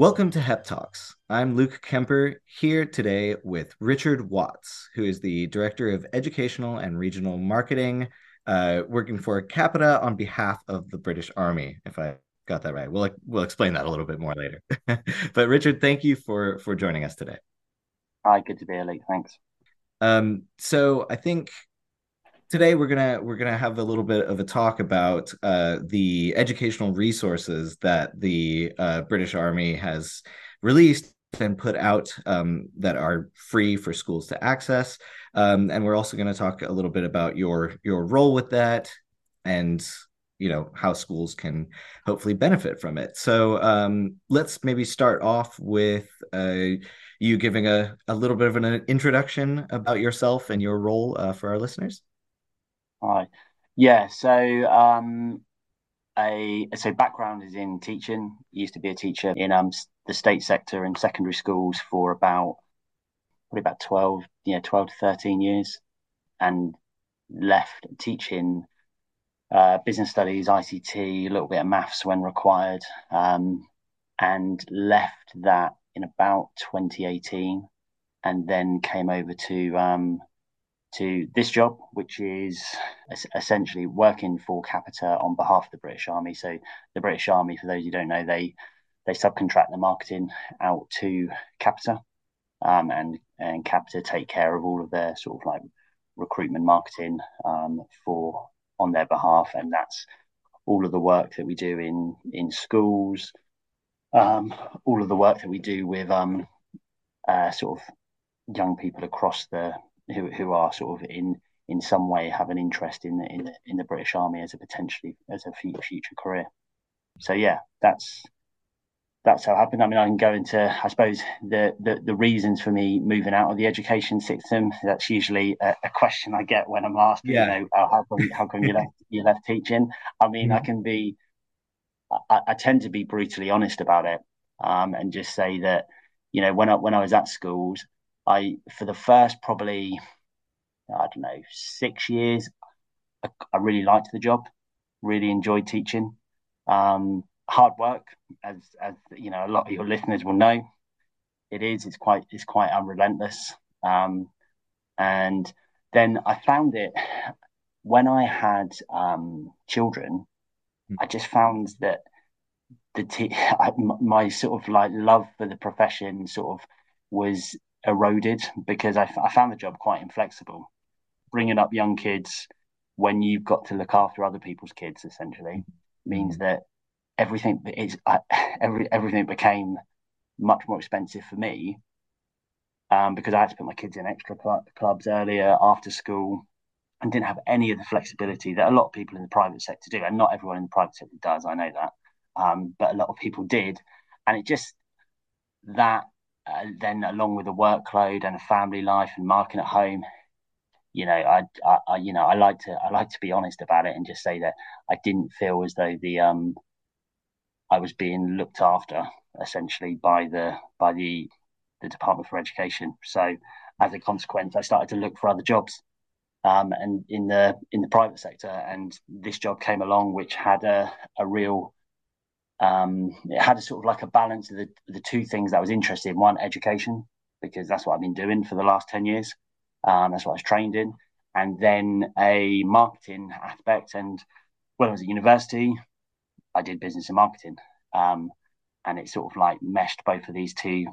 Welcome to HEP Talks. I'm Luke Kemper here today with Richard Watts, who is the Director of Educational and Regional Marketing, uh, working for Capita on behalf of the British Army, if I got that right. We'll we'll explain that a little bit more later. but Richard, thank you for for joining us today. Hi, good to be here, Luke. Thanks. Um, so I think today we're gonna we're gonna have a little bit of a talk about uh, the educational resources that the uh, British Army has released and put out um, that are free for schools to access. Um, and we're also going to talk a little bit about your your role with that and you know how schools can hopefully benefit from it. So um, let's maybe start off with uh, you giving a, a little bit of an introduction about yourself and your role uh, for our listeners. Hi. Yeah, so um a so background is in teaching. Used to be a teacher in um the state sector in secondary schools for about probably about 12, yeah, 12 to 13 years and left teaching uh, business studies, ICT, a little bit of maths when required, um, and left that in about 2018 and then came over to um, to this job, which is essentially working for Capita on behalf of the British Army. So the British Army, for those who don't know, they they subcontract the marketing out to Capita, um, and and Capita take care of all of their sort of like recruitment marketing um, for on their behalf, and that's all of the work that we do in in schools, um, all of the work that we do with um, uh, sort of young people across the who who are sort of in in some way have an interest in the in the, in the British Army as a potentially as a future career. So yeah, that's that's how it happened. I mean, I can go into, I suppose, the, the, the reasons for me moving out of the education system. That's usually a, a question I get when I'm asked, yeah. you know, oh, how come how come you left you left teaching? I mean, mm-hmm. I can be, I, I, tend to be brutally honest about it, um, and just say that, you know, when I when I was at schools, I for the first probably I don't know six years, I, I really liked the job, really enjoyed teaching. Um, hard work, as as you know, a lot of your listeners will know, it is. It's quite it's quite unrelentless. Um, and then I found it when I had um, children. Hmm. I just found that the t- my sort of like love for the profession sort of was eroded because I, I found the job quite inflexible. Bringing up young kids when you've got to look after other people's kids essentially means mm. that everything is every everything became much more expensive for me um, because I had to put my kids in extra cl- clubs earlier after school and didn't have any of the flexibility that a lot of people in the private sector do, and not everyone in the private sector does. I know that, um, but a lot of people did, and it just that uh, then along with the workload and family life and marking at home you know I, I, I you know i like to i like to be honest about it and just say that i didn't feel as though the um i was being looked after essentially by the by the the department for education. So as a consequence i started to look for other jobs um, and in the in the private sector and this job came along which had a, a real um, it had a sort of like a balance of the, the two things that I was interested in. One, education, because that's what I've been doing for the last 10 years. Um, that's what I was trained in. And then a marketing aspect. And when I was at university, I did business and marketing. Um, and it sort of like meshed both of these two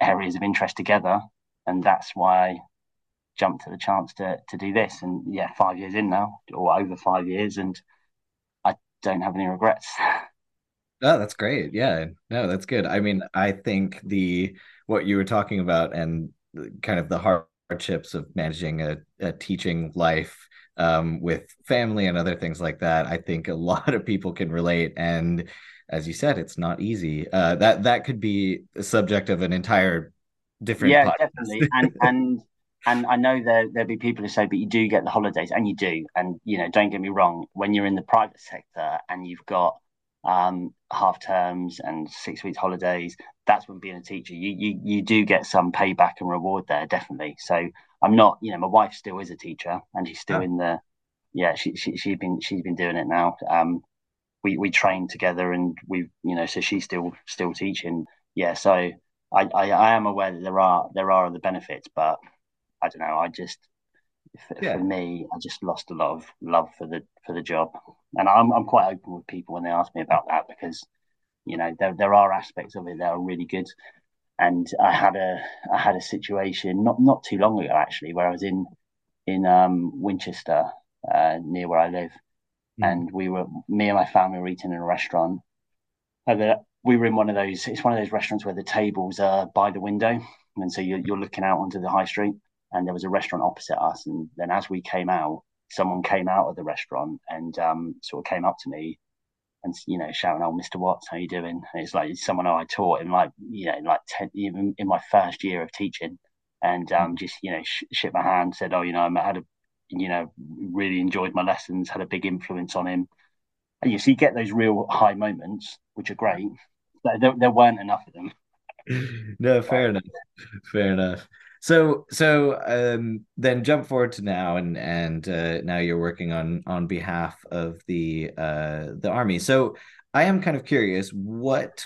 areas of interest together. And that's why I jumped at the chance to, to do this. And yeah, five years in now, or over five years. And I don't have any regrets. Oh, that's great. Yeah. No, that's good. I mean, I think the what you were talking about and kind of the hardships of managing a, a teaching life um, with family and other things like that, I think a lot of people can relate. And as you said, it's not easy. Uh, that that could be a subject of an entire different. Yeah, podcast. definitely. And and and I know there there'll be people who say, but you do get the holidays, and you do. And you know, don't get me wrong. When you're in the private sector and you've got um, half terms and six weeks holidays. That's when being a teacher, you you you do get some payback and reward there, definitely. So I'm not, you know, my wife still is a teacher and she's still oh. in the, yeah, she she she's been she's been doing it now. Um, we we train together and we you know so she's still still teaching yeah, so I, I, I am aware that there are there are other benefits, but I don't know. I just for, yeah. for me, I just lost a lot of love for the for the job, and I'm I'm quite open with people when they ask me about that because you know there there are aspects of it that are really good, and I had a I had a situation not not too long ago actually where I was in in um, Winchester uh, near where I live, mm. and we were me and my family were eating in a restaurant. And we were in one of those. It's one of those restaurants where the tables are by the window, and so you're you're looking out onto the high street. And there was a restaurant opposite us, and then as we came out, someone came out of the restaurant and um, sort of came up to me and you know shouting, "Oh, Mr. Watts, how you doing?" And it's like it's someone I taught in like you know like ten, even in my first year of teaching, and um, mm. just you know sh- shook my hand, said, "Oh, you know, I had a you know really enjoyed my lessons, had a big influence on him." And you see, you get those real high moments, which are great. There, there weren't enough of them. no, fair enough. Fair enough. So so um, then jump forward to now, and and uh, now you're working on on behalf of the uh, the army. So I am kind of curious, what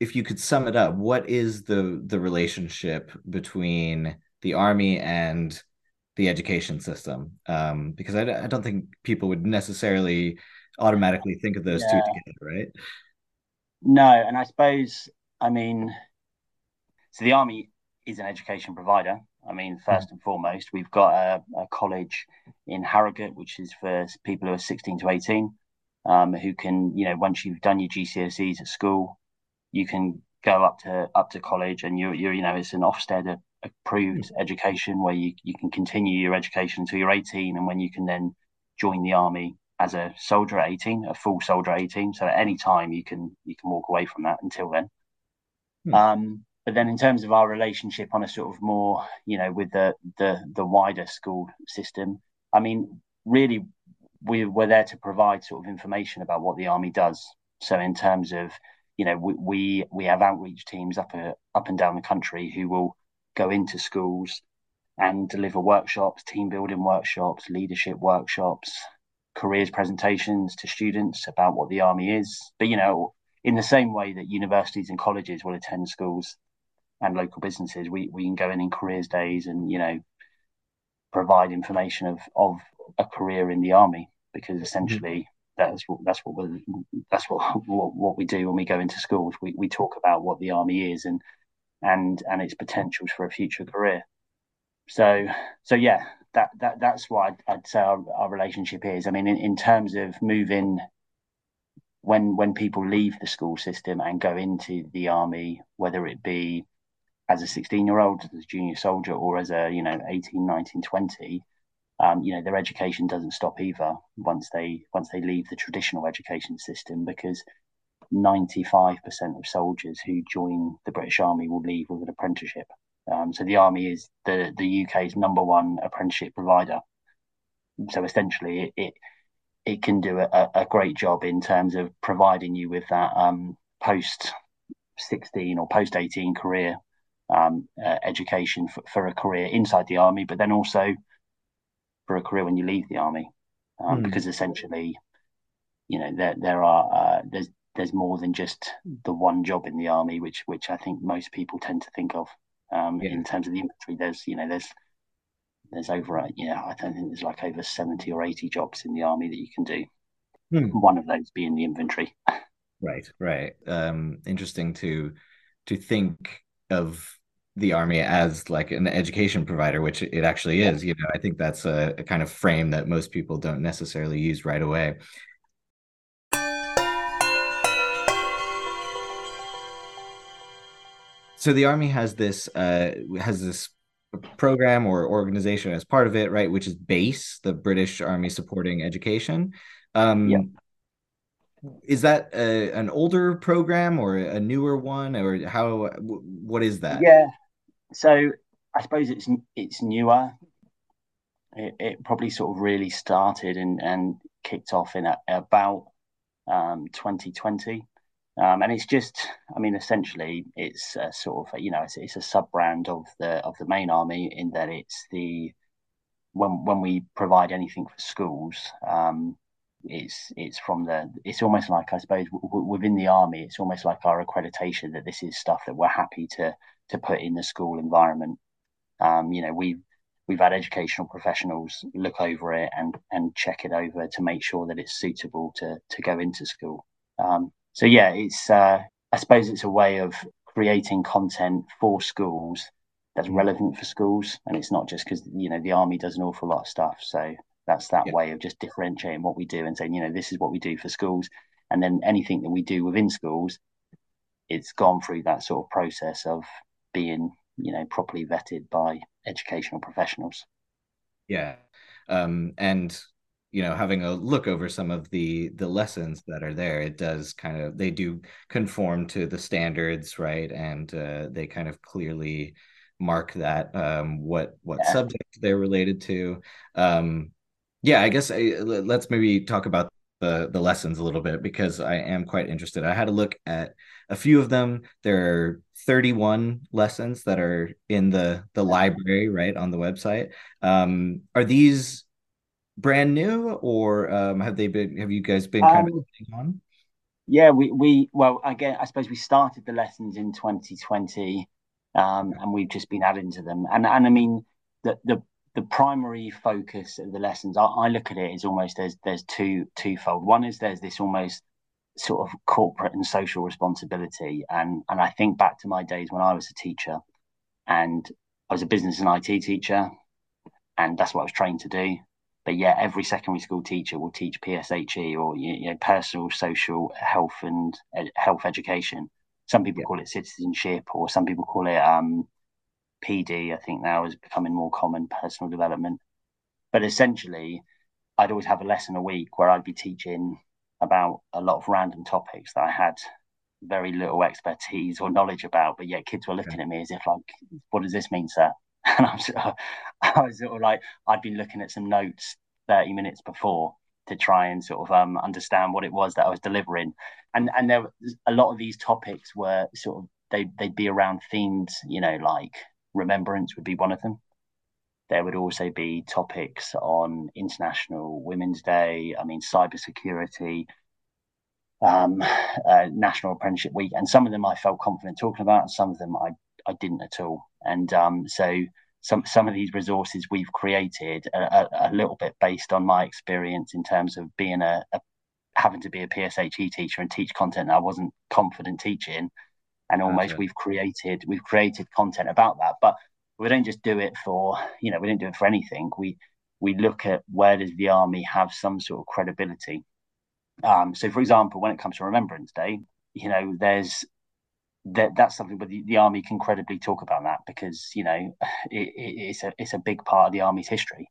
if you could sum it up? What is the the relationship between the army and the education system? Um, because I, I don't think people would necessarily automatically think of those yeah. two together, right? No, and I suppose I mean, so the army is an education provider. I mean, 1st mm and foremost, we've got a, a, college in Harrogate, which is for people who are 16 to 18, um, who can, you know, once you've done your GCSEs at school, you can go up to up to college, and you're, you're you know, it's an Ofsted approved mm education where you, you can continue your education until you're 18, and when you can then join the army as a soldier at 18, a full soldier at 18. So at any time you can you can walk away from that until then. mm Um, but then in terms of our relationship on a sort of more you know with the the the wider school system i mean really we were there to provide sort of information about what the army does. So in terms of you know we we, we have outreach teams up uh, up and down the country who will go into schools and deliver workshops team building workshops leadership workshops careers presentations to students about what the army is. But you know in the same way that universities and colleges will attend schools and local businesses, we, we can go in in careers days and you know provide information of of a career in the army because essentially mm-hmm. that's what that's what we that's what, what what we do when we go into schools. We we talk about what the army is and and and its potentials for a future career. So so yeah, that that that's what I'd, I'd say our, our relationship is. I mean, in, in terms of moving when when people leave the school system and go into the army, whether it be as a 16 year old, as a junior soldier, or as a, you know, 18, 19, 20, um, you know, their education doesn't stop either once they once they leave the traditional education system because 95% of soldiers who join the British Army will leave with an apprenticeship. Um, so the army is the the UK's number one apprenticeship provider. So essentially, it it, can do a, a great job in terms of providing you with that um, post 16 or post 18 career um, uh, education for, for, a career inside the army, but then also for a career when you leave the army, um, mm. because essentially, you know, there there are uh, there's there's more than just the one job in the army, which which I think most people tend to think of um, yeah. in terms of the infantry. There's you know there's there's over you know I don't think there's like over seventy or eighty jobs in the army that you can do. Mm. One of those being the infantry. Right, right. Um, interesting to to think of the army as like an education provider, which it actually is. You know, I think that's a, a kind of frame that most people don't necessarily use right away. So the army has this uh, has this program or organization as part of it, right? Which is BASE, the British Army Supporting Education. Um, yeah is that a, an older program or a newer one or how what is that? Yeah. So i suppose it's it's newer. It, it probably sort of really started and and kicked off in a, about um, 2020 um, and it's just i mean essentially it's sort of you know it's, it's a sub brand of the of the main army in that it's the when when we provide anything for schools um, it's it's from the it's almost like I suppose w- within the army it's almost like our accreditation that this is stuff that we're happy to to put in the school environment. Um, you know, we've we've had educational professionals look over it and and check it over to make sure that it's suitable to to go into school. Um, so yeah, it's uh, I suppose it's a way of creating content for schools that's mm. relevant for schools, and it's not just because you know the army does an awful lot of stuff. So that's that yeah. way of just differentiating what we do and saying, you know, this is what we do for schools, and then anything that we do within schools, it's gone through that sort of process of being, you know, properly vetted by educational professionals. Yeah, um, and you know having a look over some of the the lessons that are there it does kind of they do conform to the standards right and uh, they kind of clearly mark that um, what what yeah. subject they're related to um, yeah i guess I, let's maybe talk about the the lessons a little bit because i am quite interested. I had a look at a few of them. There are 31 lessons that are in the the library right on the website. Um, are these brand new or um, have they been have you guys been kind um, of on? yeah we we well again i suppose we started the lessons in 2020 um, and we've just been adding to them. And and i mean the the the primary focus of the lessons I, I look at it as almost there's there's two twofold one is there's this almost sort of corporate and social responsibility and and i think back to my days when i was a teacher and i was a business and it teacher and that's what i was trained to do but yet every secondary school teacher will teach PSHE or you know personal social health and health education. Some people yeah. call it citizenship, or some people call it um, PD. I think now is becoming more common, personal development. But essentially, I'd always have a lesson a week where I'd be teaching about a lot of random topics that I had very little expertise or knowledge about, but yet kids were looking at me as if like, "What does this mean, sir?" and I'm sort of, I was sort of like I'd been looking at some notes 30 minutes before to try and sort of um, understand what it was that I was delivering, and and there a lot of these topics were sort of they they'd be around themes, you know, like remembrance would be one of them. There would also be topics on International Women's Day. I mean, cybersecurity, um, uh, National Apprenticeship Week, and some of them I felt confident talking about, and some of them I I didn't at all. And um, so some some of these resources we've created a, a, little bit based on my experience in terms of being a, a, having to be a PSHE teacher and teach content I wasn't confident teaching. And almost okay. we've created we've created content about that. But we don't just do it for you know we don't do it for anything. We we look at where does the army have some sort of credibility. Um, so, for example, when it comes to Remembrance Day, you know, there's that that's something where the, the, army can credibly talk about that because you know it, it, it's a it's a big part of the army's history.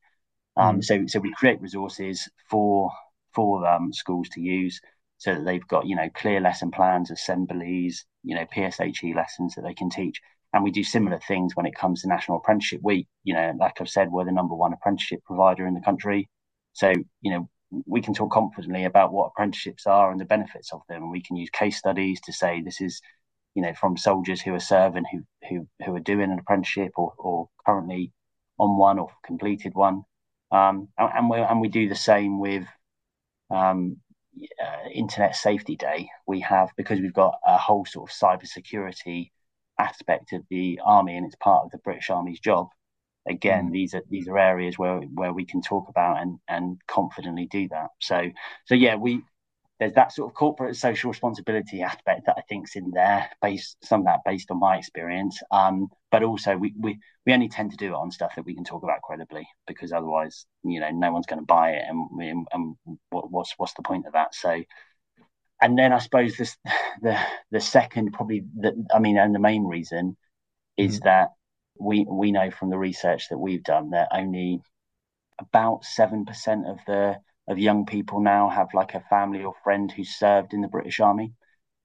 Um, mm. So so we create resources for for um, schools to use so that they've got you know clear lesson plans, assemblies, you know PSHE lessons that they can teach. And we do similar things when it comes to National Apprenticeship Week. You know, like I've said, we're the number one apprenticeship provider in the country. So you know we can talk confidently about what apprenticeships are and the benefits of them. And we can use case studies to say this is you know, from soldiers who are serving, who who who are doing an apprenticeship or or currently on one or completed one, um, and, and we and we do the same with um, uh, Internet Safety Day. We have because we've got a whole sort of cybersecurity aspect of the army, and it's part of the British Army's job. Again, mm. these are these are areas where where we can talk about and and confidently do that. So so yeah, we there's that sort of corporate social responsibility aspect that I think's in there, based some of that based on my experience. Um, but also we, we we only tend to do it on stuff that we can talk about credibly because otherwise, you know, no one's going to buy it, and, and, and what, what's what's the point of that? So, and then I suppose this the the second probably the I mean, and the main reason is mm-hmm. that we we know from the research that we've done that only about seven percent of the of young people now have like a family or friend who served in the British Army.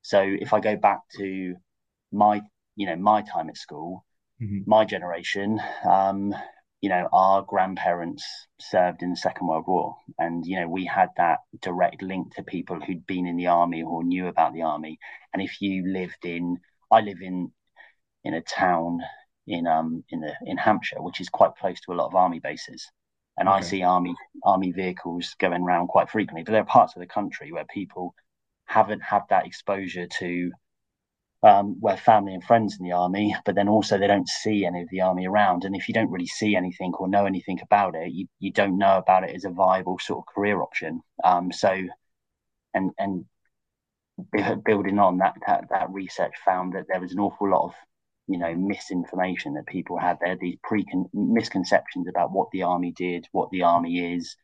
So if I go back to my, you know, my time at school, mm-hmm. my generation, um, you know, our grandparents served in the Second World War, and you know, we had that direct link to people who'd been in the army or knew about the army. And if you lived in, I live in, in a town in um in the in Hampshire, which is quite close to a lot of army bases. And okay. I see army army vehicles going around quite frequently. But there are parts of the country where people haven't had that exposure to um, where family and friends in the army, but then also they don't see any of the army around. And if you don't really see anything or know anything about it, you, you don't know about it as a viable sort of career option. Um, so, and and building on that, that that research found that there was an awful lot of you know misinformation that people have there these pre misconceptions about what the army did, what the army is,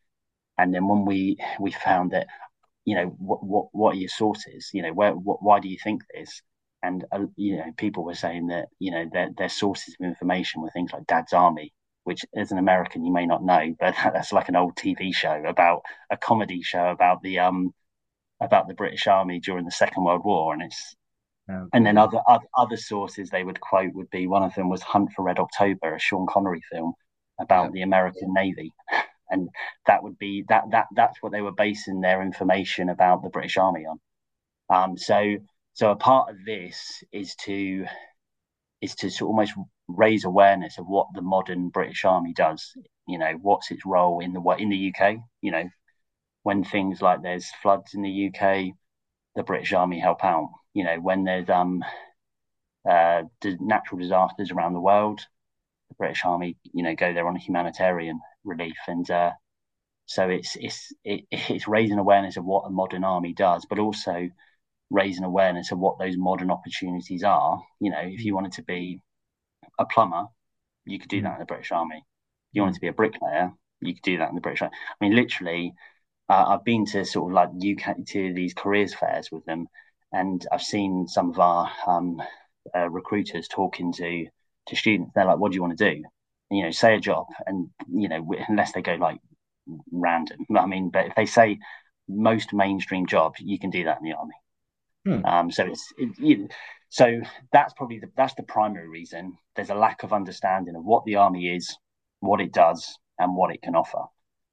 and then when we we found that you know what what what are your sources? You know where what, why do you think this? and uh, you know people were saying that you know their, their sources of information were things like dad's army which as an american you may not know but that's like an old tv show about a comedy show about the um about the british army during the second world war and it's and then other, other other sources they would quote would be one of them was hunt for red october a sean connery film about yeah. the american navy and that would be that that that's what they were basing their information about the british army on um so so a part of this is to is to sort of almost raise awareness of what the modern British Army does. You know, what's its role in the what in the UK? You know, when things like there's floods in the UK, the British Army help out. You know, when there's um uh, natural disasters around the world, the British Army, you know, go there on a humanitarian relief, and uh, so it's it's it, it's raising awareness of what a modern army does, but also raising awareness of what those modern opportunities are. You know, if you wanted to be a plumber, you could do that in the British Army. If you wanted to be a bricklayer, you could do that in the British Army. I mean, literally, uh, I've been to sort of like UK to these careers fairs with them, and I've seen some of our um, uh, recruiters talking to to students. They're like, "What do you want to do?" And, you know, say a job, and you know, unless they go like random. I mean, but if they say most mainstream jobs, you can do that in the army. Hmm. Um, so it's it, it, so that's probably the, that's the primary reason. There's a lack of understanding of what the army is, what it does, and what it can offer.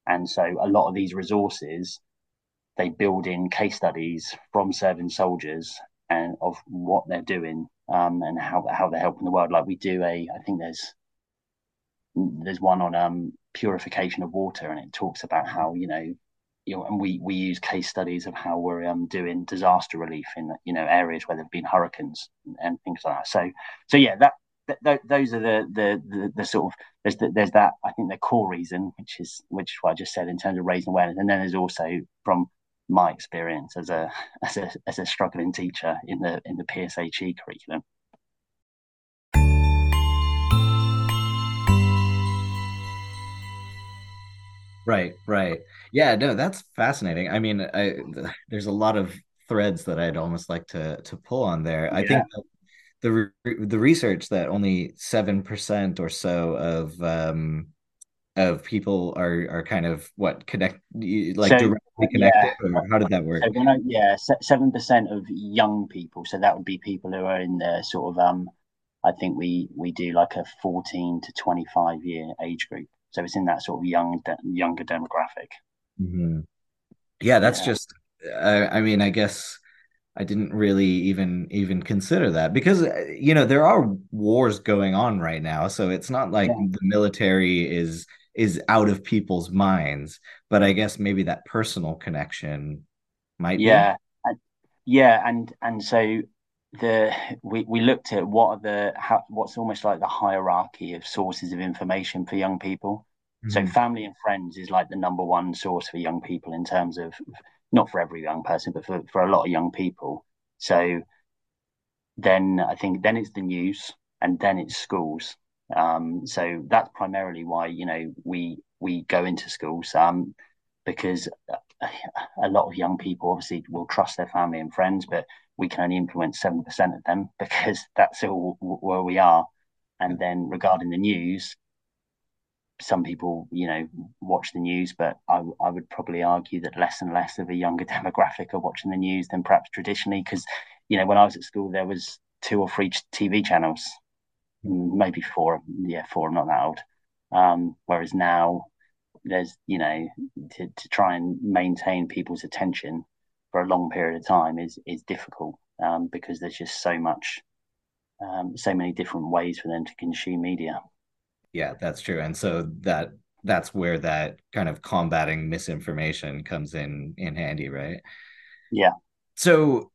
And so a lot of these resources, they build in case studies from serving soldiers and of what they're doing um, and how how they're helping the world. Like we do a, I think there's there's one on um, purification of water, and it talks about how you know you know, and we we use case studies of how we're um, doing disaster relief in you know areas where there've been hurricanes and, and things like that. So so yeah, that, that those are the, the the the, sort of there's the, there's that I think the core reason, which is which is what I just said in terms of raising awareness, and then there's also from my experience as a as a as a struggling teacher in the in the PSHE curriculum. Right, right. Yeah, no, that's fascinating. I mean, I, there's a lot of threads that I'd almost like to to pull on there. Yeah. I think the the research that only 7% or so of um of people are are kind of what connect like so, directly connected yeah. how did that work? So I, yeah, 7% of young people, so that would be people who are in the sort of um I think we we do like a 14 to 25 year age group. So it's in that sort of young, de- younger demographic. Mm-hmm. Yeah, that's yeah. just. Uh, I mean, I guess I didn't really even even consider that because uh, you know there are wars going on right now, so it's not like yeah. the military is is out of people's minds. But I guess maybe that personal connection might. Yeah, be. yeah, Yeah. and and so the we, we looked at what are the how, what's almost like the hierarchy of sources of information for young people. Mm-hmm. So family and friends is like the number one source for young people in terms of not for every young person, but for, for a lot of young people. So then I think then it's the news and then it's schools. Um, so that's primarily why you know we we go into schools um, because a lot of young people obviously will trust their family and friends, but we can only influence 7% of them because that's all where we are. And then regarding the news, some people, you know, watch the news, but I, I would probably argue that less and less of a younger demographic are watching the news than perhaps traditionally. Because, you know, when I was at school, there was two or three TV channels, maybe four. Yeah, four. I'm not that old. Um, whereas now, there's, you know, to, to try and maintain people's attention for a long period of time is is difficult um, because there's just so much, um, so many different ways for them to consume media. Yeah, that's true. And so that that's where that kind of combating misinformation comes in in handy, right? Yeah. So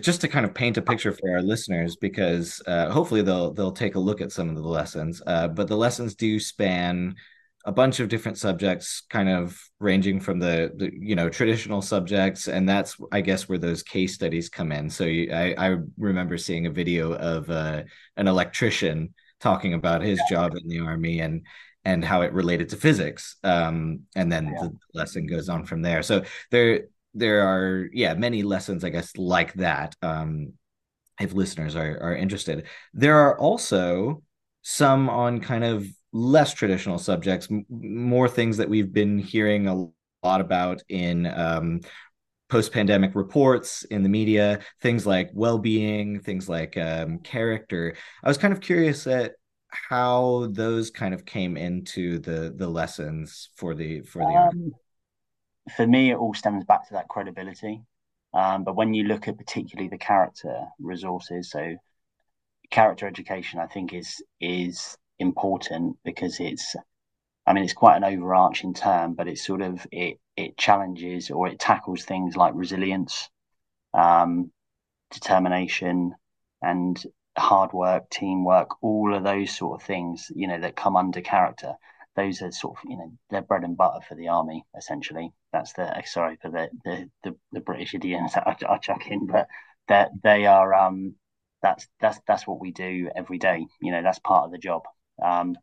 just to kind of paint a picture for our listeners because uh, hopefully they'll they'll take a look at some of the lessons uh, but the lessons do span a bunch of different subjects kind of ranging from the, the you know traditional subjects and that's i guess where those case studies come in. So you, I, I remember seeing a video of uh, an electrician talking about his job in the army and and how it related to physics um, and then yeah. the lesson goes on from there. So there there are yeah many lessons i guess like that um if listeners are are interested. There are also some on kind of less traditional subjects m- more things that we've been hearing a lot about in um post-pandemic reports in the media things like well-being things like um, character. I was kind of curious at how those kind of came into the the lessons for the for the um, for me, it all stems back to that credibility. Um, but when you look at particularly the character resources, so character education, I think is is important because it's, I mean, it's quite an overarching term, but it's sort of it it challenges or it tackles things like resilience, um, determination, and hard work, teamwork, all of those sort of things, you know, that come under character those are sort of you know they're bread and butter for the army essentially. That's the sorry for the the the, the British idioms that I, I chuck in, but that they are um that's that's that's what we do every day. You know that's part of the job. Um,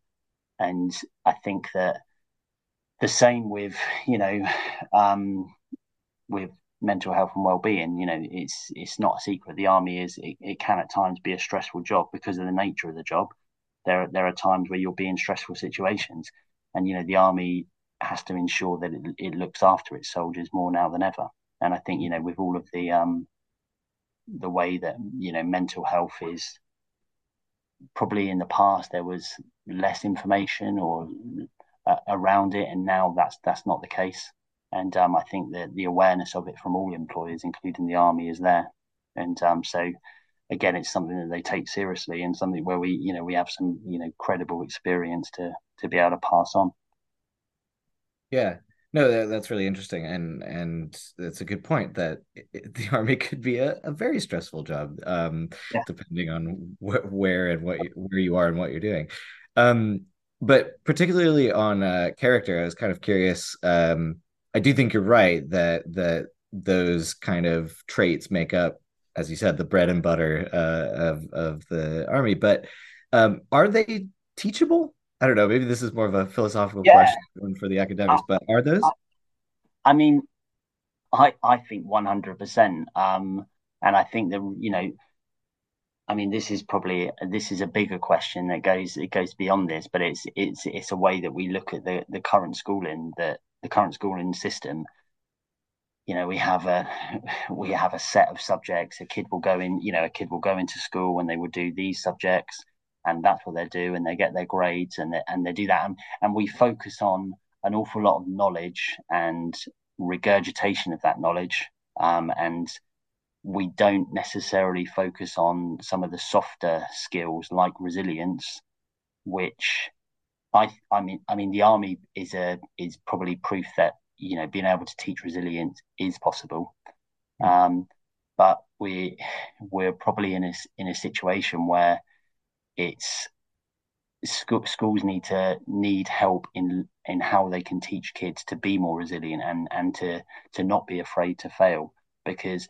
and I think that the same with you know um with mental health and well-being you know it's it's not a secret the army is it, it can at times be a stressful job because of the nature of the job there there are times where you'll be in stressful situations, and you know the army has to ensure that it, it looks after its soldiers more now than ever. And I think you know with all of the um, the way that you know mental health is probably in the past there was less information or uh, around it, and now that's that's not the case. And um, I think that the awareness of it from all employers, including the army, is there. And um, so again, it's something that they take seriously and something where we, you know, we have some, you know, credible experience to to be able to pass on. Yeah, no, that, that's really interesting, and and that's a good point. That it, the army could be a, a very stressful job, um, yeah. depending on wh- where and what you, where you are and what you're doing. Um, but particularly on uh, character, I was kind of curious. Um, I do think you're right that that those kind of traits make up as you said, the bread and butter uh, of of the army. But um, are they teachable? I don't know. Maybe this is more of a philosophical yeah. question for the academics, but are those? I mean, I I think one hundred percent. Um, and I think that you know, I mean, this is probably this is a bigger question that goes it goes beyond this, but it's it's it's a way that we look at the the current schooling that the current schooling system you know we have a we have a set of subjects. A kid will go in you know a kid will go into school and they will do these subjects and that's what they do and they get their grades and they, and they do that. And, and we focus on an awful lot of knowledge and regurgitation of that knowledge um, and we don't necessarily focus on some of the softer skills like resilience which I I mean I mean the army is a is probably proof that you know being able to teach resilience is possible hmm. um, but we we're probably in a in a situation where it's school, schools need to need help in in how they can teach kids to be more resilient and and to to not be afraid to fail because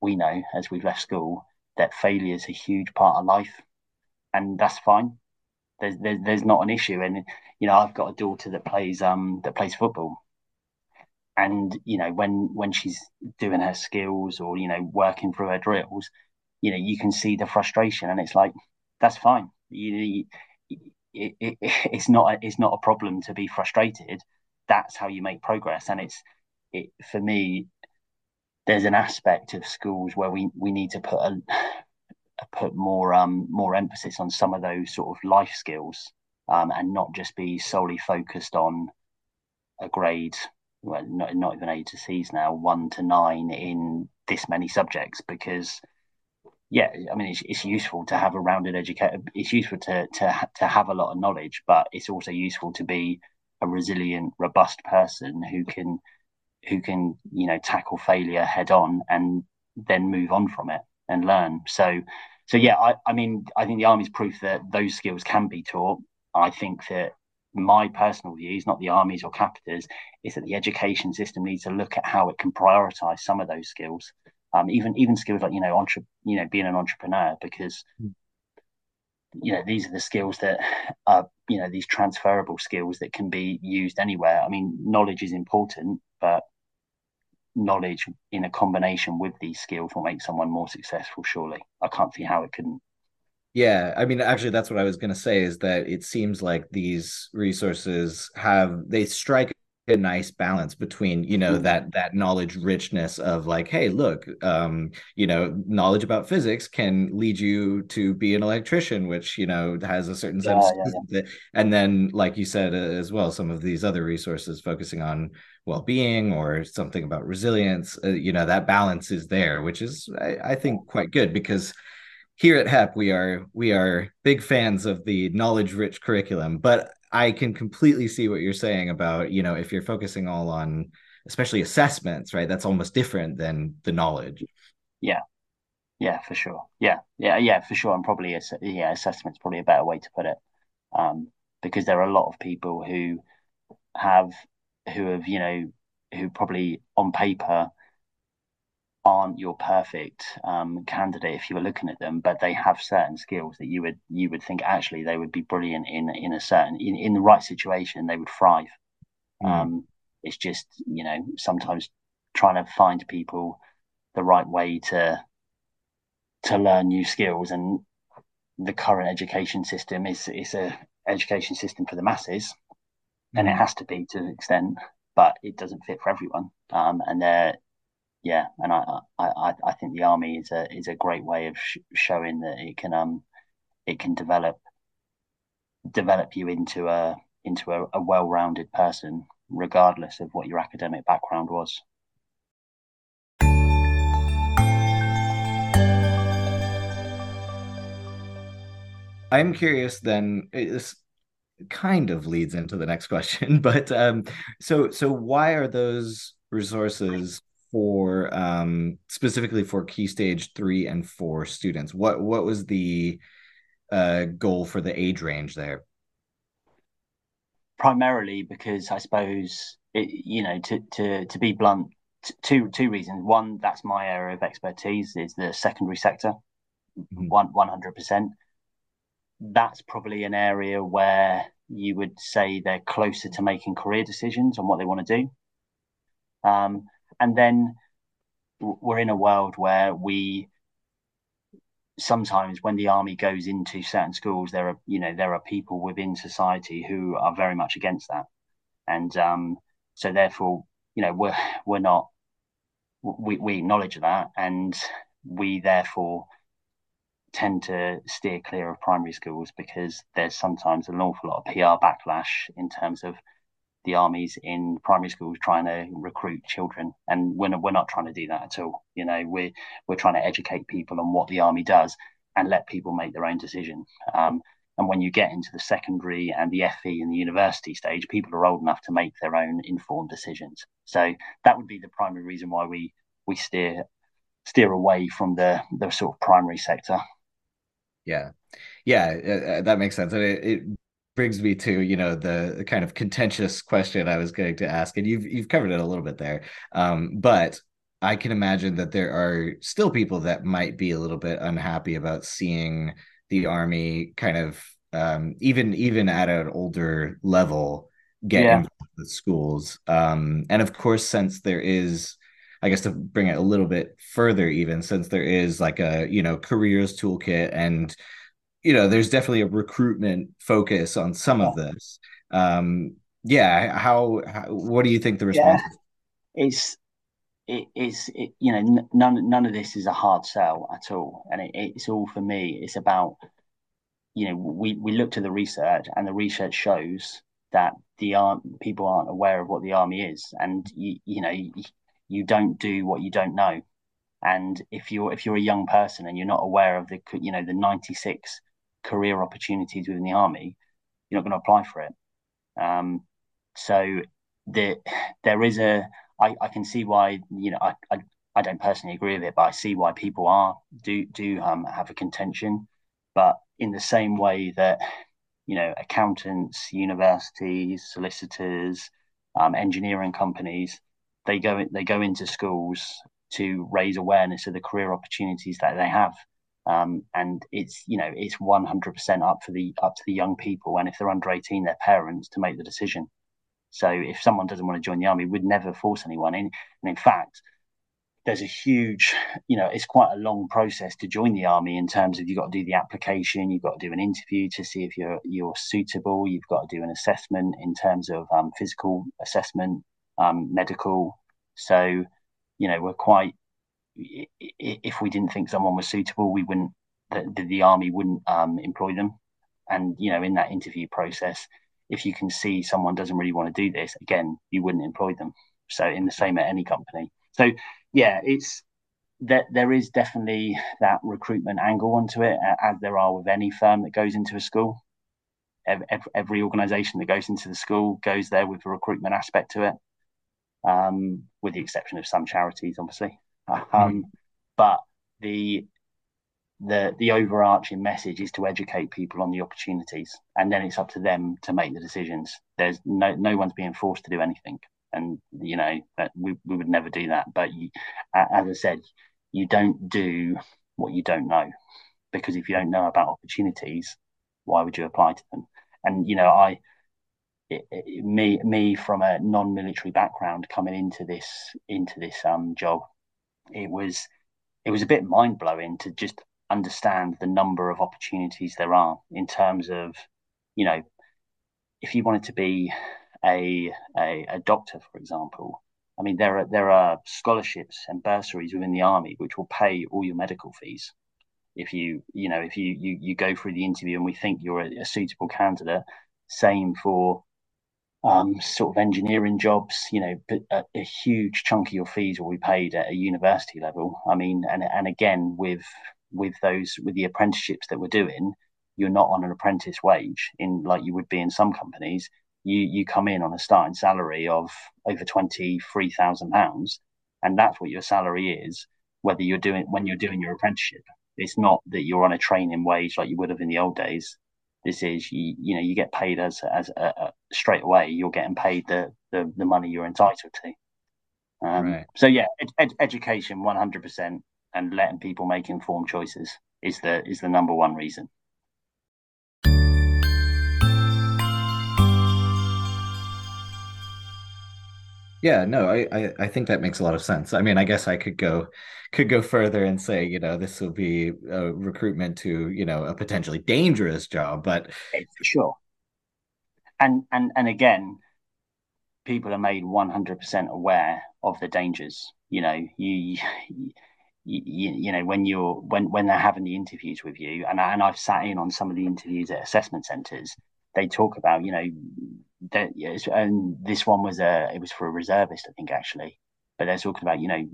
we know as we've left school that failure is a huge part of life and that's fine there's, there's there's not an issue. And you know, I've got a daughter that plays um that plays football, and you know when when she's doing her skills or you know working through her drills, you know you can see the frustration, and it's like that's fine. You, it, it, it's not a, it's not a problem to be frustrated. That's how you make progress, and it's it for me. There's an aspect of schools where we we need to put a put more um more emphasis on some of those sort of life skills um, and not just be solely focused on a grade well not, not even A to C's now one to nine in this many subjects because yeah, I mean, it's, it's useful to have a rounded education. It's useful to to to have a lot of knowledge, but it's also useful to be a resilient, robust person who can who can you know tackle failure head on and then move on from it and learn. So, so yeah, I, I mean, I think the army's proof that those skills can be taught. I think that my personal views, not the army's or Capita's, is that the education system needs to look at how it can prioritize some of those skills um, even even skills like you know entre- you know being an entrepreneur because hmm. you know these are the skills that are you know these transferable skills that can be used anywhere i mean knowledge is important but knowledge in a combination with these skills will make someone more successful surely. I can't see how it couldn't. Yeah, I mean, actually, that's what I was going to say is that it seems like these resources have, they strike a nice balance between you know mm-hmm. that that knowledge richness of like hey look um you know knowledge about physics can lead you to be an electrician which you know has a certain yeah, sense yeah, yeah. and then like you said uh, as well some of these other resources focusing on well-being or something about resilience uh, you know that balance is there which is I, I think quite good because here at HEP we are we are big fans of the knowledge rich curriculum but I can completely see what you're saying about, you know, if you're focusing all on especially assessments, right? That's almost different than the knowledge. Yeah. Yeah, for sure. Yeah. Yeah, yeah, for sure. And probably yeah, assessment's probably a better way to put it. Um, because there are a lot of people who have who have, you know, who probably on paper aren't your perfect um, candidate if you were looking at them, but they have certain skills that you would you would think actually they would be brilliant in in a certain in, in the right situation they would thrive. Mm. Um, it's just you know sometimes trying to find people the right way to to learn new skills and the current education system is is a education system for the masses mm. and it mm. has to be to an extent but it doesn't fit for everyone um, and there yeah, and I, I, I think the army is a is a great way of sh- showing that it can um it can develop develop you into a into a, a well rounded person, regardless of what your academic background was. I'm curious then this kind of leads into the next question but um so so why are those resources for um, specifically for key stage three and four students? What what was the uh, goal for the age range there? Primarily because I suppose it, you know to to to be blunt, t- two two reasons. One, that's my area of expertise is the secondary sector, mm-hmm. one one hundred percent. That's probably an area where you would say they're closer to making career decisions on what they want to do. Um, and then we're in a world where we sometimes when the army goes into certain schools there are you know there are people within society who are very much against that. And um, so therefore you know we're we're not we, we acknowledge that. And we therefore tend to steer clear of primary schools because there's sometimes an awful lot of PR backlash in terms of the armies in primary schools trying to recruit children, and we're not, we're not trying to do that at all. You know, we're we're trying to educate people on what the army does and let people make their own decision. Um, and when you get into the secondary and the FE and the university stage, people are old enough to make their own informed decisions. So that would be the primary reason why we we steer steer away from the the sort of primary sector. Yeah, yeah, uh, uh that makes sense. And it, it brings me to you know the kind of contentious question I was going to ask, and you've you've covered it a little bit there, um, but I can imagine that there are still people that might be a little bit unhappy about seeing the army kind of um, even even at an older level get yeah. with schools, um, and of course, since there is. I guess to bring it a little bit further, even since there is like a you know careers toolkit and you know, there's definitely a recruitment focus on some of this. Um, yeah, how, how what do you think the response? Yeah. Is it is it, you know none none of this is a hard sell at all, and it, it's all for me. It's about you know we we looked at the research, and the research shows that the arm people aren't aware of what the army is, and you you know you, you don't do what you don't know. And if you're if you're a young person and you're not aware of the you know the 96 career opportunities within the army, you're not going to apply for it. Um, so the, there is a I, I can see why you know I, I I don't personally agree with it, but I see why people are do do um, have a contention. But in the same way that you know accountants, universities, solicitors, um, engineering companies, they go they go into schools to raise awareness of the career opportunities that they have. Um, and it's you know it's 100% up for the up to the young people. And if they're under 18 their parents to make the decision. So if someone doesn't want to join the army we'd never force anyone in. And in fact there's a huge you know it's quite a long process to join the army in terms of you've got to do the application you've got to do an interview to see if you're you're suitable you've got to do an assessment in terms of um, physical assessment um, medical. So you know we're quite if we didn't think someone was suitable, we wouldn't the, the army wouldn't um, employ them. And you know, in that interview process, if you can see someone doesn't really want to do this, again, you wouldn't employ them. So in the same at any company. So yeah, it's that there is definitely that recruitment angle onto it, as there are with any firm that goes into a school. Every, every organization that goes into the school goes there with a recruitment aspect to it, um, with the exception of some charities, obviously. Um, But the the the overarching message is to educate people on the opportunities, and then it's up to them to make the decisions. There's no no one's being forced to do anything, and you know we we would never do that. But you, as I said, you don't do what you don't know, because if you don't know about opportunities, why would you apply to them? And you know, I me me from a non-military background coming into this into this um job it was it was a bit mind blowing to just understand the number of opportunities there are in terms of, you know, if you wanted to be a, a, a doctor, for example, I mean, there are there are scholarships and bursaries within the army which will pay all your medical fees. If you you know if you you, you go through the interview and we think you're a, a suitable candidate, same for um, sort of engineering jobs, you know, a, a, huge chunk of your fees will be paid at a university level. I mean, and and again with with those with the apprenticeships that we're doing, you're not on an apprentice wage in like you would be in some companies. You you come in on a starting salary of over twenty three thousand pounds, and that's what your salary is. Whether you're doing when you're doing your apprenticeship, it's not that you're on a training wage like you would have in the old days this is you you know you get paid as as uh, uh, straight away you're getting paid the the, the money you're entitled to um, right. so yeah ed- ed- education 100% and letting people make informed choices is the is the number one reason Yeah, no, I, I, I think that makes a lot of sense. I mean, I guess I could go could go further and say, you know, this will be a recruitment to, you know, a potentially dangerous job, but for sure. And and and again, people are made 100% aware of the dangers. You know, you, you you, you know when you're when when they're having the interviews with you and I, and I've sat in on some of the interviews at assessment centers they talk about you know that and this one was a it was for a reservist, I think actually. But they're talking about you know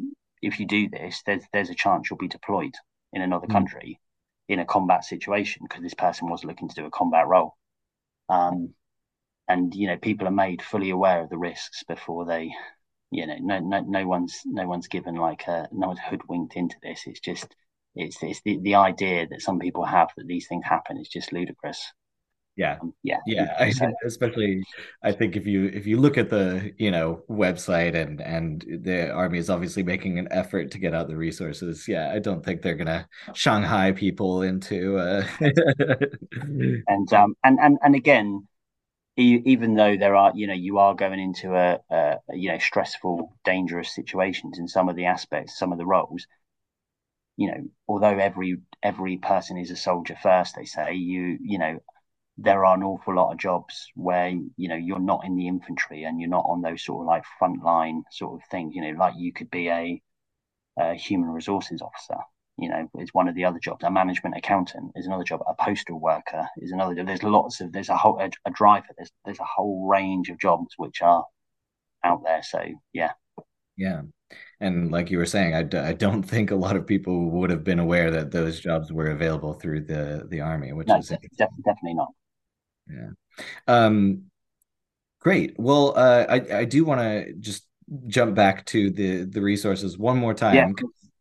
if you do this, there's there's a chance you'll be deployed in another mm. country in a combat situation because this person was looking to do a combat role. Um, and you know people are made fully aware of the risks before they, you know, no no no one's no one's given like a no one's hoodwinked into this. It's just it's it's the, the idea that some people have that these things happen is just ludicrous yeah. Um, yeah yeah I, especially i think if you if you look at the you know website and and the army is obviously making an effort to get out the resources yeah i don't think they're gonna shanghai people into uh and um and and, and again even though there are you know you are going into a, a you know stressful dangerous situations in some of the aspects some of the roles you know although every every person is a soldier first they say you you know there are an awful lot of jobs where you know you're not in the infantry and you're not on those sort of like frontline sort of things. You know, like you could be a, a human resources officer. You know, it's one of the other jobs. A management accountant is another job. A postal worker is another. Job. There's lots of. There's a whole a, a driver. There's there's a whole range of jobs which are out there. So yeah, yeah. and like you were saying, I, I don't think a lot of people would have been aware that those jobs were available through the the army, which no, is definitely not. Yeah. Um, great. Well, uh, I I do want to just jump back to the the resources one more time. Yeah.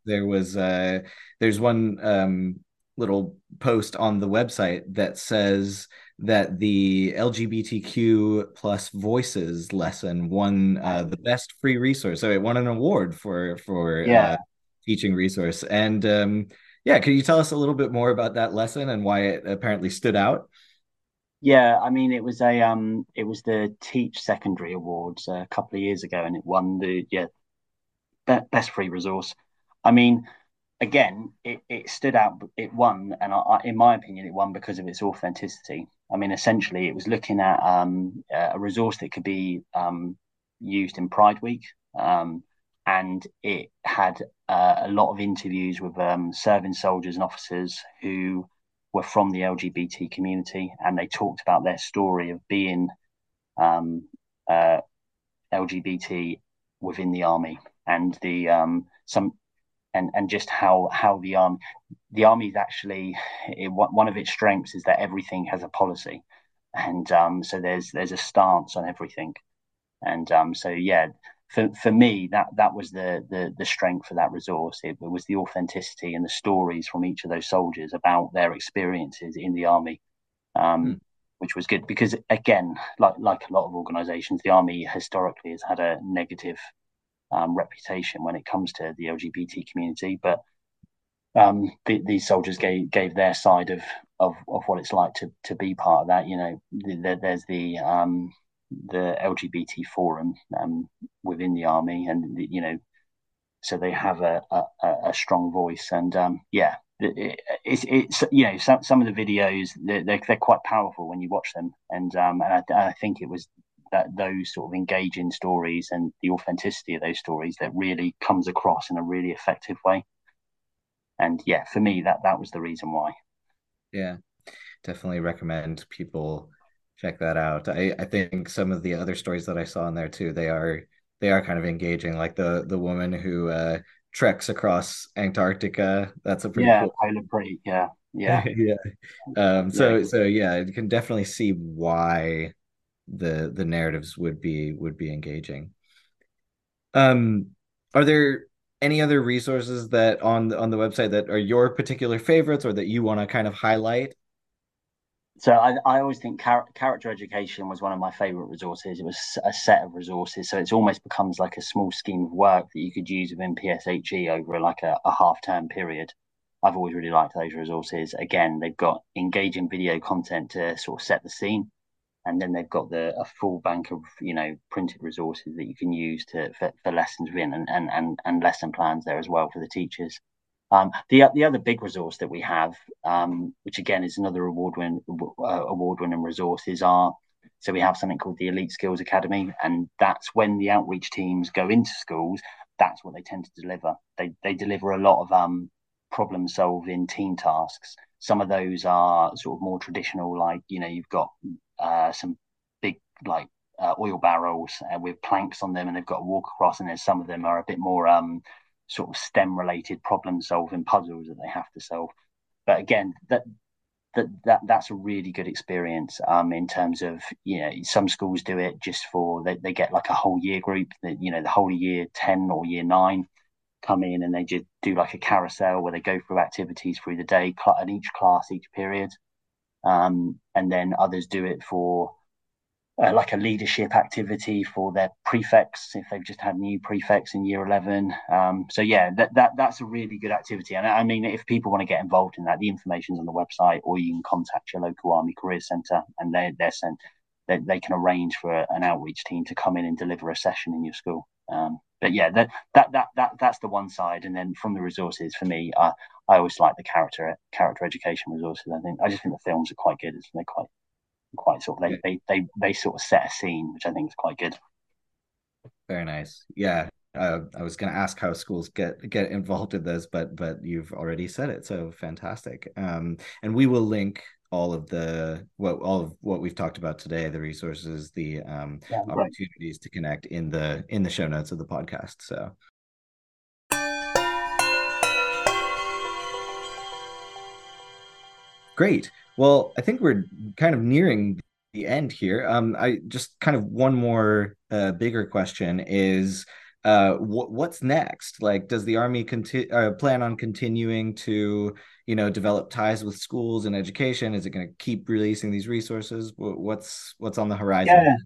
There was uh there's one um little post on the website that says that the LGBTQ plus voices lesson won uh, the best free resource. So it won an award for for yeah. uh, teaching resource. And um, yeah, can you tell us a little bit more about that lesson and why it apparently stood out? Yeah, I mean, it was a um, it was the Teach Secondary Awards a couple of years ago, and it won the yeah best free resource. I mean, again, it, it stood out. It won, and I, in my opinion, it won because of its authenticity. I mean, essentially, it was looking at um, a resource that could be um, used in Pride Week, um, and it had uh, a lot of interviews with um, serving soldiers and officers who were from the LGBT community, and they talked about their story of being um, uh, LGBT within the army and the um, some and and just how how the army the army is actually it, one of its strengths is that everything has a policy, and um, so there's there's a stance on everything, and um, so yeah, for for me that that was the the the strength of that resource. It, was the authenticity and the stories from each of those soldiers about their experiences in the army. Um, mm. Which was good because, again, like like a lot of organisations, the army historically has had a negative um, reputation when it comes to the LGBT community. But um, the, these soldiers gave gave their side of, of of what it's like to to be part of that. You know, the, there's the um, the LGBT forum um, within the army, and you know, so they have a a, a strong voice, and um, yeah. It, it's it's you know some some of the videos they're, they're, they're quite powerful when you watch them and um and I, I think it was that those sort of engaging stories and the authenticity of those stories that really comes across in a really effective way. And yeah, for me, that that was the reason why. Yeah, definitely recommend people check that out. I I think some of the other stories that I saw in there too, they are they are kind of engaging. Like the the woman who uh, treks across Antarctica. That's a pretty yeah, cool. polar break. Yeah, yeah, yeah. Um, so yeah. so yeah, you can definitely see why the the narratives would be would be engaging. Um, are there any other resources that on the on the website that are your particular favorites or that you want to kind of highlight? So I, I always think char- character education was one of my favorite resources. It was a set of resources, so it almost becomes like a small scheme of work that you could use within PSHE over like a, a half term period. I've always really liked those resources. Again, they've got engaging video content to sort of set the scene and then they've got the a full bank of you know printed resources that you can use to for, for lessons within and, and and and lesson plans there as well for the teachers. Um, the the other big resource that we have, um, which again is another award win uh, award winning resource, is our so we have something called the Elite Skills Academy, and that's when the outreach teams go into schools. That's what they tend to deliver. They they deliver a lot of um, problem solving team tasks. Some of those are sort of more traditional, like you know you've got uh, some big like uh, oil barrels uh, with planks on them, and they've got to walk across. And then some of them are a bit more um, sort of STEM related problem solving puzzles that they have to solve. But again, that that that that's a really good experience um, in terms of you know some schools do it just for they, they get like a whole year group that you know the whole year 10 or year 9 come in and they just do like a carousel where they go through activities through the day and each class each period um, and then others do it for uh, like a leadership activity for their prefects if they've just had new prefects in year 11 um, so yeah that, that that's a really good activity and i mean if people want to get involved in that the information's on the website or you can contact your local army career center and they, they're sent they, they can arrange for an outreach team to come in and deliver a session in your school um, but yeah, that, that that that that's the one side, and then from the resources for me, I I always like the character character education resources. I think I just think the films are quite good. They're quite quite sort of they, they they they sort of set a scene, which I think is quite good. Very nice. Yeah, uh, I was going to ask how schools get get involved in this, but but you've already said it, so fantastic. Um, and we will link all of the what all of what we've talked about today, the resources, the um, yeah, opportunities right. to connect in the in the show notes of the podcast. So. Great. Well, I think we're kind of nearing the end here. Um, I just kind of one more uh, bigger question is uh, wh- what's next? Like, does the army conti- uh, plan on continuing to, you know, develop ties with schools and education? Is it going to keep releasing these resources? What's what's on the horizon? Yeah,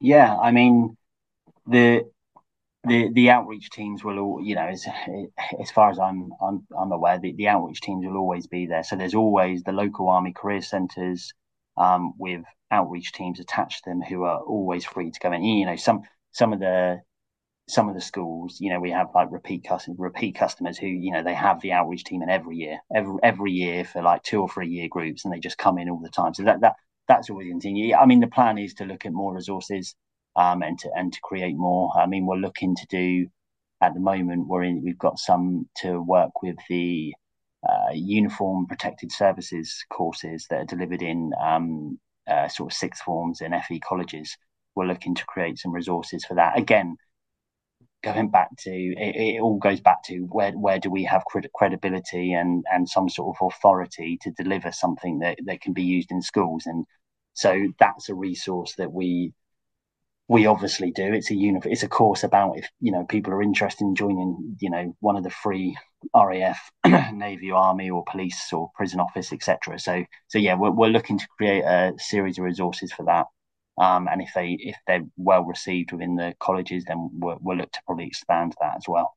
yeah. I mean, the the the outreach teams will all, you know, as as far as I'm I'm I'm aware, the, the outreach teams will always be there. So there's always the local army career centres um, with outreach teams attached to them who are always free to go in. You know, some some of the some of the schools, you know, we have like repeat customers, repeat customers who, you know, they have the outreach team in every year, every every year for like two or three year groups, and they just come in all the time. So that that that's always continue. I mean, the plan is to look at more resources um, and to and to create more. I mean, we're looking to do at the moment. We're in. We've got some to work with the uh, uniform protected services courses that are delivered in um, uh, sort of sixth forms and FE colleges. We're looking to create some resources for that. Again, going back to it, it all goes back to where where do we have credibility and and some sort of authority to deliver something that, that can be used in schools and so that's a resource that we we obviously do. It's a uni- It's a course about if you know people are interested in joining, you know, one of the free RAF, Navy, Army, or Police, or Prison Office, etc. So, so yeah, we're, we're looking to create a series of resources for that. Um, and if they if they're well received within the colleges, then we'll, we'll look to probably expand that as well.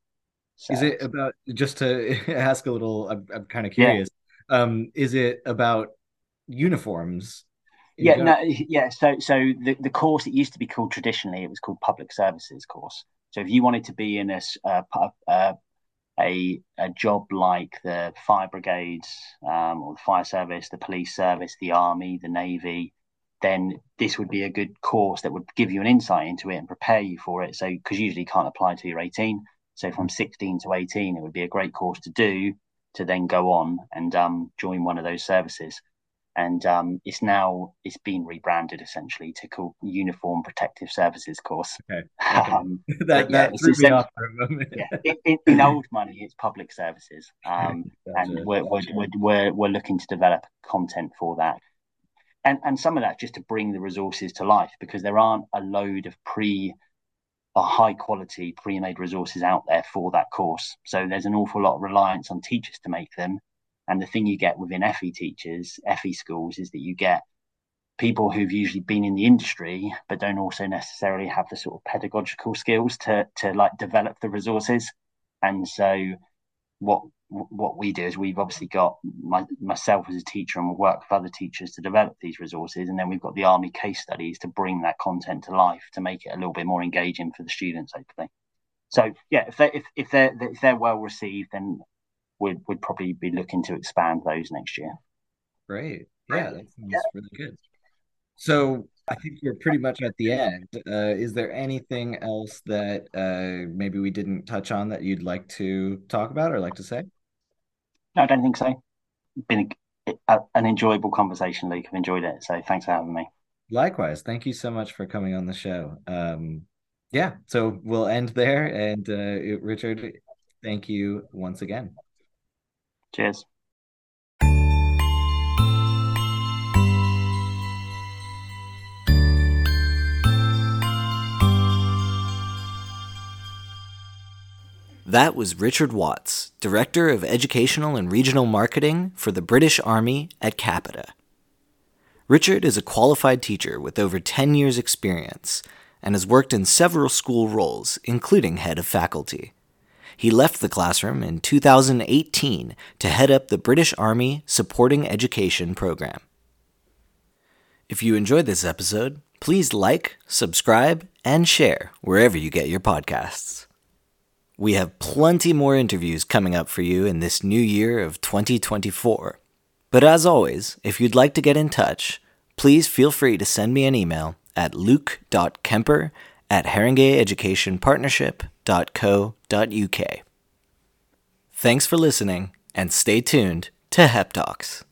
So, is it about just to ask a little? I'm, I'm kind of curious. Yeah. Um, is it about uniforms yeah, no, yeah. So, so the, the course it used to be called traditionally, it was called public services course. So, if you wanted to be in a uh, a a job like the fire brigades um, or the fire service, the police service, the army, the navy, then this would be a good course that would give you an insight into it and prepare you for it. So, because usually you can't apply until you're 18. So, from 16 to 18, it would be a great course to do to then go on and um, join one of those services and um, it's now it's been rebranded essentially to call Uniform Protective Services course. Okay, okay. Um, that, yeah, that threw me off for a moment. in, old money, it's public services, um, and we're, we're, we're we're looking to develop content for that. And, and some of that just to bring the resources to life because there aren't a load of pre a high quality pre-made resources out there for that course. So there's an awful lot of reliance on teachers to make them and the thing you get within FE teachers, FE schools, is that you get people who've usually been in the industry, but don't also necessarily have the sort of pedagogical skills to to like develop the resources. And so, what what we do is we've obviously got my, myself as a teacher and we work with other teachers to develop these resources and then we've got the army case studies to bring that content to life to make it a little bit more engaging for the students hopefully so yeah if they if, if they're if they're well received then we'd, we'd probably be looking to expand those next year. Great. Yeah, that sounds yeah. really good. So I think we're pretty much at the end. Uh, is there anything else that uh, maybe we didn't touch on that you'd like to talk about or like to say? No, I don't think so. Been a, a, an enjoyable conversation, Luke. I've enjoyed it. So thanks for having me. Likewise. Thank you so much for coming on the show. Um, yeah, so we'll end there. And uh, Richard, thank you once again. Cheers. That was Richard Watts, Director of Educational and Regional Marketing for the British Army at Capita. Richard is a qualified teacher with over 10 years' experience and has worked in several school roles, including head of faculty. He left the classroom in 2018 to head up the British Army Supporting Education program. If you enjoyed this episode, please like, subscribe, and share wherever you get your podcasts. We have plenty more interviews coming up for you in this new year of 2024. But as always, if you'd like to get in touch, please feel free to send me an email at luke.kemper at haringey Thanks for listening, and stay tuned to HEP Talks.